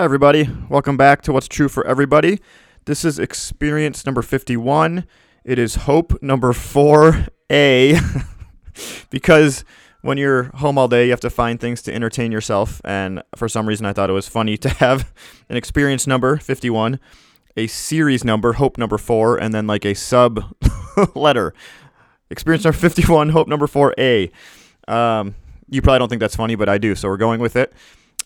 Hi, everybody. Welcome back to What's True for Everybody. This is experience number 51. It is hope number 4A because when you're home all day, you have to find things to entertain yourself. And for some reason, I thought it was funny to have an experience number 51, a series number, hope number 4, and then like a sub letter. Experience number 51, hope number 4A. Um, you probably don't think that's funny, but I do. So we're going with it.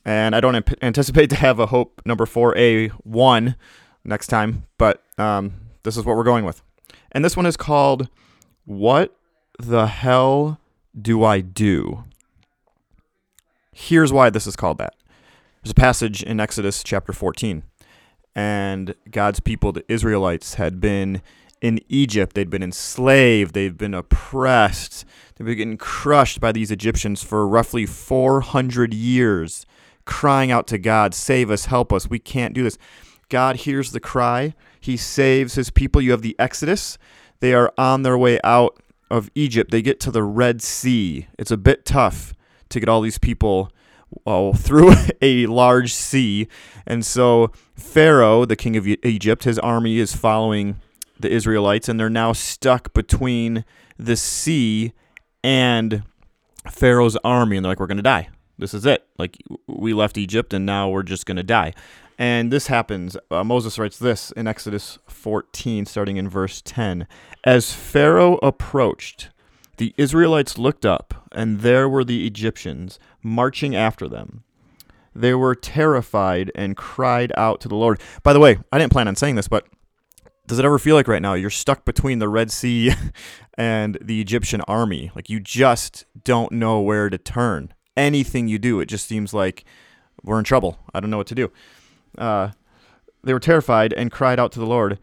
And I don't anticipate to have a hope number 4A1 next time, but um, this is what we're going with. And this one is called What the Hell Do I Do? Here's why this is called that. There's a passage in Exodus chapter 14, and God's people, the Israelites, had been in Egypt. They'd been enslaved, they've been oppressed, they've been getting crushed by these Egyptians for roughly 400 years, crying out to God, Save us, help us, we can't do this. God hears the cry, He saves His people. You have the Exodus, they are on their way out of Egypt. They get to the Red Sea. It's a bit tough to get all these people through a large sea. And so Pharaoh, the king of Egypt, his army is following the Israelites, and they're now stuck between the sea and Pharaoh's army, and they're like, "We're gonna die. This is it. Like we left Egypt, and now we're just gonna die." And this happens. Uh, Moses writes this in Exodus 14, starting in verse 10. As Pharaoh approached, the Israelites looked up, and there were the Egyptians marching after them. They were terrified and cried out to the Lord. By the way, I didn't plan on saying this, but does it ever feel like right now you're stuck between the Red Sea and the Egyptian army? Like you just don't know where to turn. Anything you do, it just seems like we're in trouble. I don't know what to do. Uh, they were terrified and cried out to the Lord.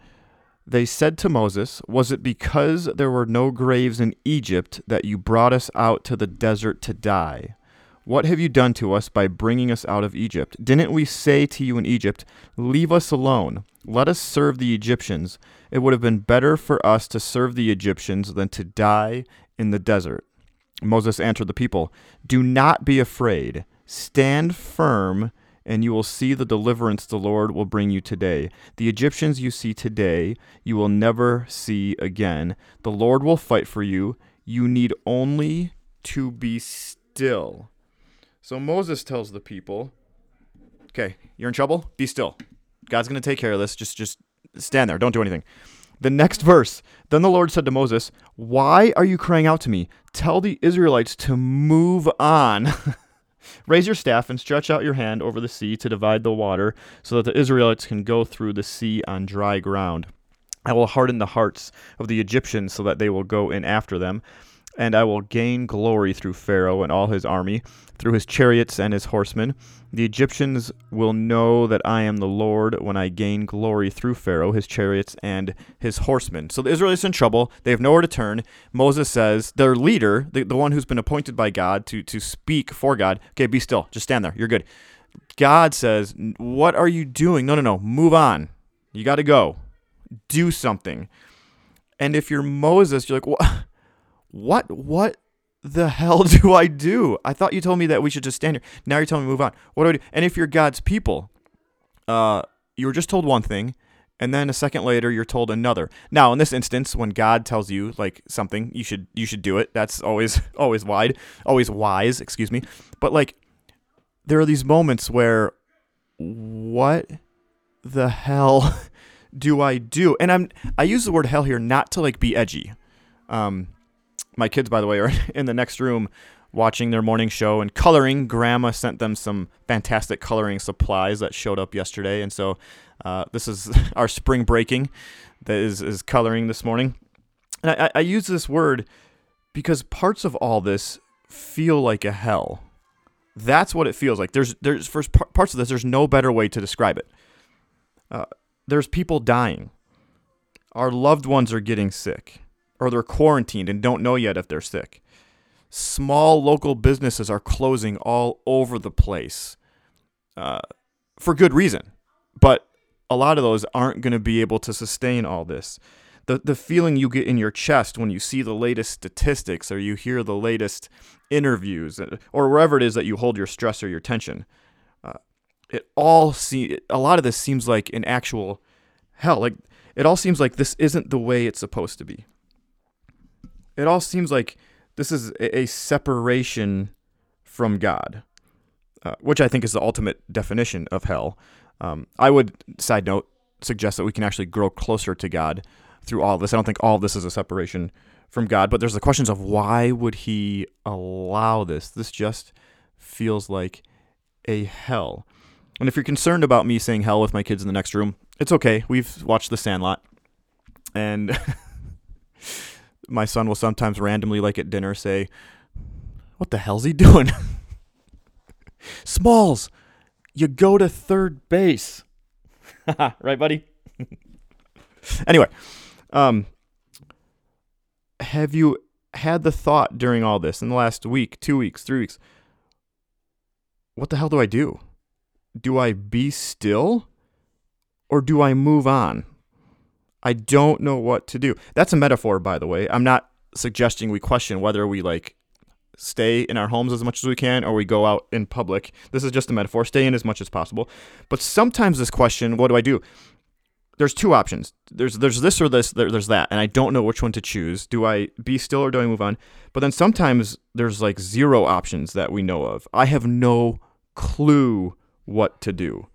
They said to Moses, Was it because there were no graves in Egypt that you brought us out to the desert to die? What have you done to us by bringing us out of Egypt? Didn't we say to you in Egypt, Leave us alone, let us serve the Egyptians? It would have been better for us to serve the Egyptians than to die in the desert. Moses answered the people, Do not be afraid. Stand firm, and you will see the deliverance the Lord will bring you today. The Egyptians you see today, you will never see again. The Lord will fight for you. You need only to be still. So Moses tells the people, "Okay, you're in trouble. Be still. God's going to take care of this. Just just stand there. Don't do anything." The next verse, then the Lord said to Moses, "Why are you crying out to me? Tell the Israelites to move on." Raise your staff and stretch out your hand over the sea to divide the water, so that the Israelites can go through the sea on dry ground. I will harden the hearts of the Egyptians so that they will go in after them and I will gain glory through Pharaoh and all his army, through his chariots and his horsemen. The Egyptians will know that I am the Lord when I gain glory through Pharaoh, his chariots, and his horsemen. So the Israelites in trouble. They have nowhere to turn. Moses says, their leader, the, the one who's been appointed by God to, to speak for God, okay, be still. Just stand there. You're good. God says, What are you doing? No, no, no. Move on. You got to go. Do something. And if you're Moses, you're like, What? What what the hell do I do? I thought you told me that we should just stand here. Now you're telling me move on. What do I do? And if you're God's people, uh, you were just told one thing, and then a second later you're told another. Now, in this instance, when God tells you like something, you should you should do it. That's always always wide, always wise. Excuse me. But like, there are these moments where, what the hell do I do? And I'm I use the word hell here not to like be edgy. Um, my kids, by the way, are in the next room watching their morning show and coloring. Grandma sent them some fantastic coloring supplies that showed up yesterday, and so uh, this is our spring breaking that is is coloring this morning. And I, I use this word because parts of all this feel like a hell. That's what it feels like. There's there's for parts of this. There's no better way to describe it. Uh, there's people dying. Our loved ones are getting sick or they're quarantined and don't know yet if they're sick. Small local businesses are closing all over the place uh, for good reason, but a lot of those aren't going to be able to sustain all this. The, the feeling you get in your chest when you see the latest statistics or you hear the latest interviews uh, or wherever it is that you hold your stress or your tension. Uh, it all see a lot of this seems like an actual hell. Like it all seems like this isn't the way it's supposed to be. It all seems like this is a, separation from God, uh, which I think is the ultimate definition of hell. Um, I would, side note, suggest that we can actually grow closer to God through all this. I don't think all this is a separation from God, but there's the questions of why would He allow this? This just feels like a hell. And if you're concerned about me saying hell with my kids in the next room, it's okay. We've watched The Sandlot, and my son will sometimes randomly, like at dinner, say, "What the hell's he doing?" Smalls, you go to third base. right, buddy? anyway, um, have you had the thought during all this in the last week, two weeks, three weeks? What the hell do I do? Do I be still or do I move on? I don't know what to do. That's a metaphor, by the way. I'm not suggesting we question whether we like stay in our homes as much as we can or we go out in public. This is just a metaphor. Stay in as much as possible. But sometimes this question, what do I do? There's two options. There's there's this or this, there, there's that, and I don't know which one to choose. Do I be still or do I move on? But then sometimes there's like zero options that we know of. I have no clue what to do.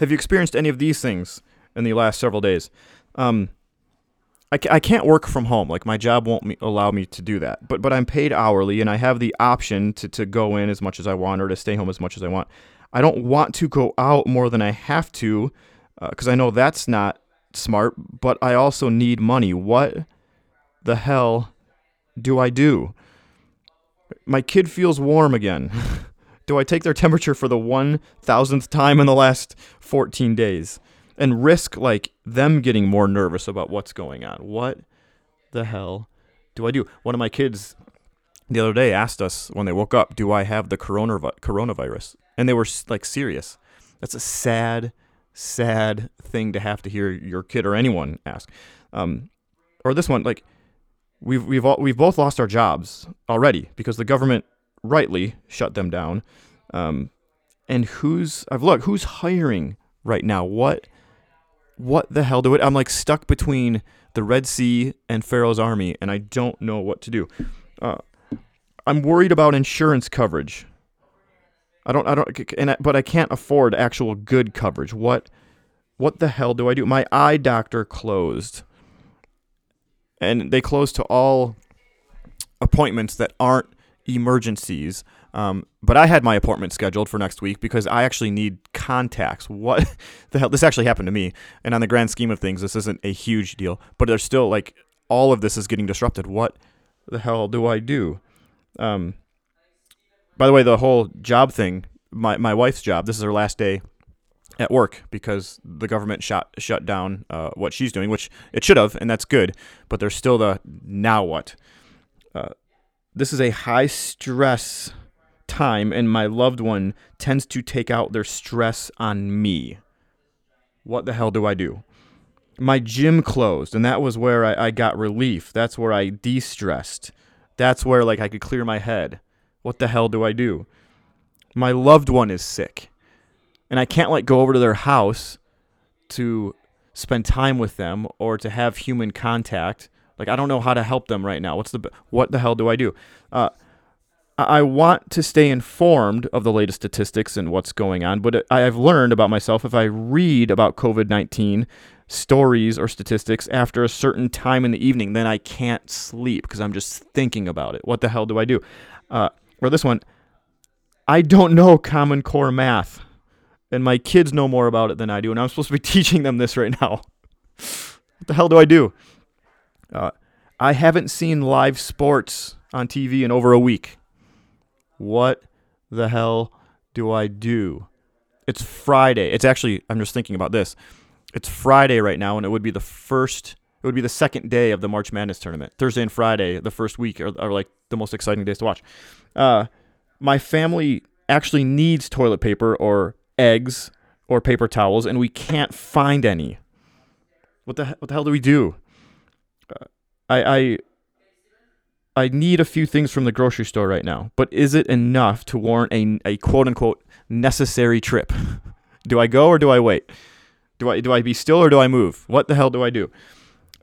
Have you experienced any of these things in the last several days? Um, I, I can't work from home. Like my job won't me, allow me to do that. But but I'm paid hourly and I have the option to, to go in as much as I want or to stay home as much as I want. I don't want to go out more than I have to because uh, I know that's not smart. But I also need money. What the hell do I do? My kid feels warm again. do I take their temperature for the one thousandth time in the last 14 days? And risk like them getting more nervous about what's going on. What the hell do I do? One of my kids the other day asked us when they woke up, "Do I have the coronavirus?" And they were like serious. That's a sad, sad thing to have to hear your kid or anyone ask. Um, or this one, like we've we've all, we've both lost our jobs already because the government rightly shut them down. Um, and who's I've looked who's hiring right now? What what the hell do it? I'm like stuck between the Red Sea and Pharaoh's army, and I don't know what to do. Uh, I'm worried about insurance coverage. I don't, I don't, and I, but I can't afford actual good coverage. What, what the hell do I do? My eye doctor closed, and they closed to all appointments that aren't emergencies. Um, but I had my appointment scheduled for next week because I actually need contacts. What the hell? This actually happened to me. And on the grand scheme of things, this isn't a huge deal. But there's still like all of this is getting disrupted. What the hell do I do? Um, by the way, the whole job thing, my, my wife's job, this is her last day at work because the government shut shut down uh, what she's doing, which it should have, and that's good. But there's still the now what. Uh, this is a high stress time, and my loved one tends to take out their stress on me. What the hell do I do? My gym closed, and that was where I, I got relief. That's where I de stressed. That's where like I could clear my head. What the hell do I do? My loved one is sick, and I can't like go over to their house to spend time with them or to have human contact. Like I don't know how to help them right now. What's the what the hell do I do? Uh, I want to stay informed of the latest statistics and what's going on, but I've learned about myself if I read about COVID 19 stories or statistics after a certain time in the evening, then I can't sleep because I'm just thinking about it. What the hell do I do? Uh, or this one, I don't know Common Core math, and my kids know more about it than I do, and I'm supposed to be teaching them this right now. what the hell do I do? Uh, I haven't seen live sports on TV in over a week. What the hell do I do? It's Friday. It's actually, I'm just thinking about this. It's Friday right now, and it would be the first, it would be the second day of the March Madness tournament. Thursday and Friday, the first week, are, are like the most exciting days to watch. Uh, my family actually needs toilet paper or eggs or paper towels, and we can't find any. What the, what the hell do we do? Uh, I, I I need a few things from the grocery store right now, but is it enough to warrant a, a quote unquote necessary trip? do I go or do I wait? Do I do I be still or do I move? What the hell do I do?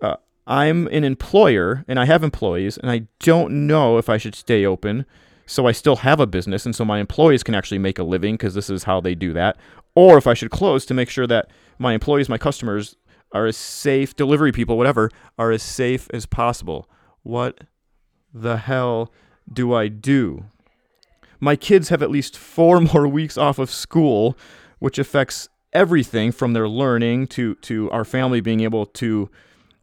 Uh, I'm an employer and I have employees and I don't know if I should stay open so I still have a business and so my employees can actually make a living because this is how they do that or if I should close to make sure that my employees, my customers are as safe, delivery people, whatever, are as safe as possible. What the hell do I do? My kids have at least four more weeks off of school, which affects everything from their learning to, to our family being able to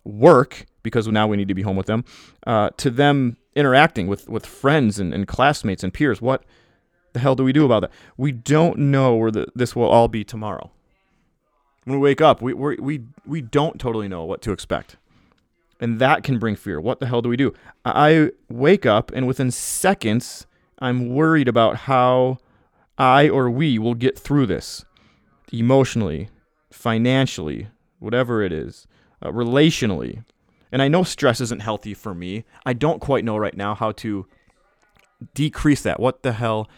work because now we need to be home with them, uh, to them interacting with, with friends and, and classmates and peers. What the hell do we do about that? We don't know where the, this will all be tomorrow. When we wake up, we, we, we, we don't totally know what to expect. And that can bring fear. What the hell do we do? I wake up, and within seconds, I'm worried about how I or we will get through this emotionally, financially, whatever it is, uh, relationally. And I know stress isn't healthy for me. I don't quite know right now how to decrease that. What the hell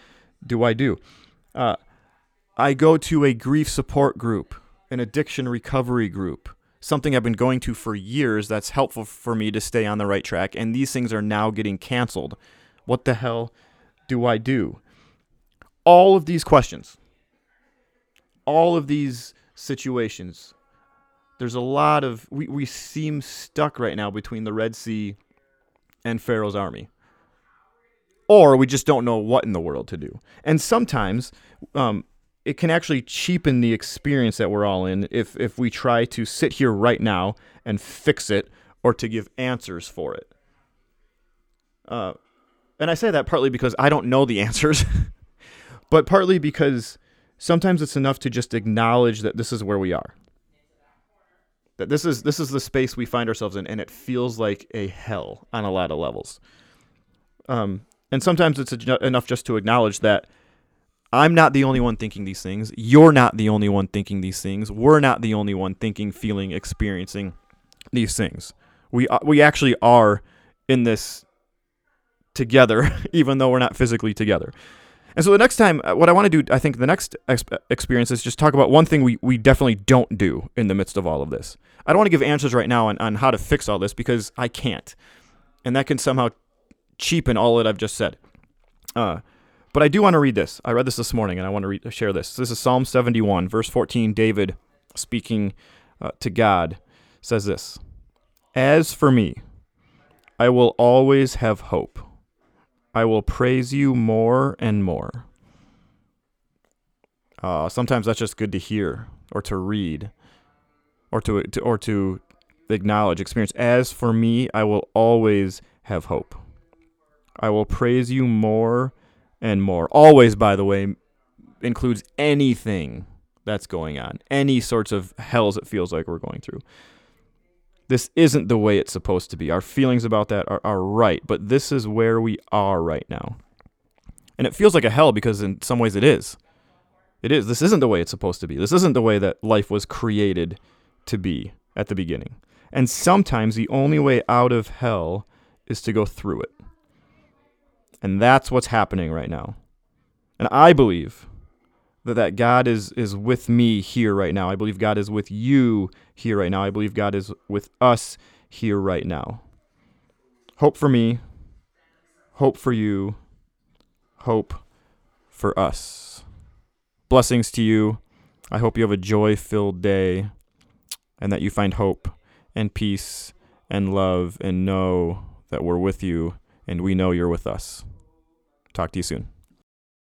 do I do? Uh, I go to a grief support group, an addiction recovery group something I've been going to for years that's helpful for me to stay on the right track, and these things are now getting canceled. What the hell do I do? All of these questions, all of these situations, there's a lot of, we, we seem stuck right now between the Red Sea and Pharaoh's army. Or we just don't know what in the world to do. And sometimes um, it can actually cheapen the experience that we're all in if if we try to sit here right now and fix it or to give answers for it. Uh, and I say that partly because I don't know the answers, but partly because sometimes it's enough to just acknowledge that this is where we are. That this is this is the space we find ourselves in, and it feels like a hell on a lot of levels. Um, and sometimes it's enough just to acknowledge that I'm not the only one thinking these things. You're not the only one thinking these things. We're not the only one thinking, feeling, experiencing these things. We uh, we actually are in this together, even though we're not physically together. And so the next time, uh, what I want to do, I think the next ex- experience is just talk about one thing we, we definitely don't do in the midst of all of this. I don't want to give answers right now on, on how to fix all this because I can't. And that can somehow cheapen all that I've just said. Uh, but I do want to read this. I read this this morning, and I want to re- share this. This is Psalm 71, verse 14. David, speaking uh, to God, says this As for me, I will always have hope. I will praise you more and more. Uh, sometimes that's just good to hear or to read or to, to or to acknowledge, experience. As for me, I will always have hope. I will praise you more and more. Always, by the way, includes anything that's going on, any sorts of hells it feels like we're going through. This isn't the way it's supposed to be. Our feelings about that are, are right, but this is where we are right now. And it feels like a hell because in some ways it is. It is. This isn't the way it's supposed to be. This isn't the way that life was created to be at the beginning. And sometimes the only way out of hell is to go through it. And that's what's happening right now. And I believe that, that God is, is with me here right now. I believe God is with you here right now. I believe God is with us here right now. Hope for me, hope for you, hope for us. Blessings to you. I hope you have a joy filled day and that you find hope and peace and love and know that we're with you and we know you're with us. Talk to you soon.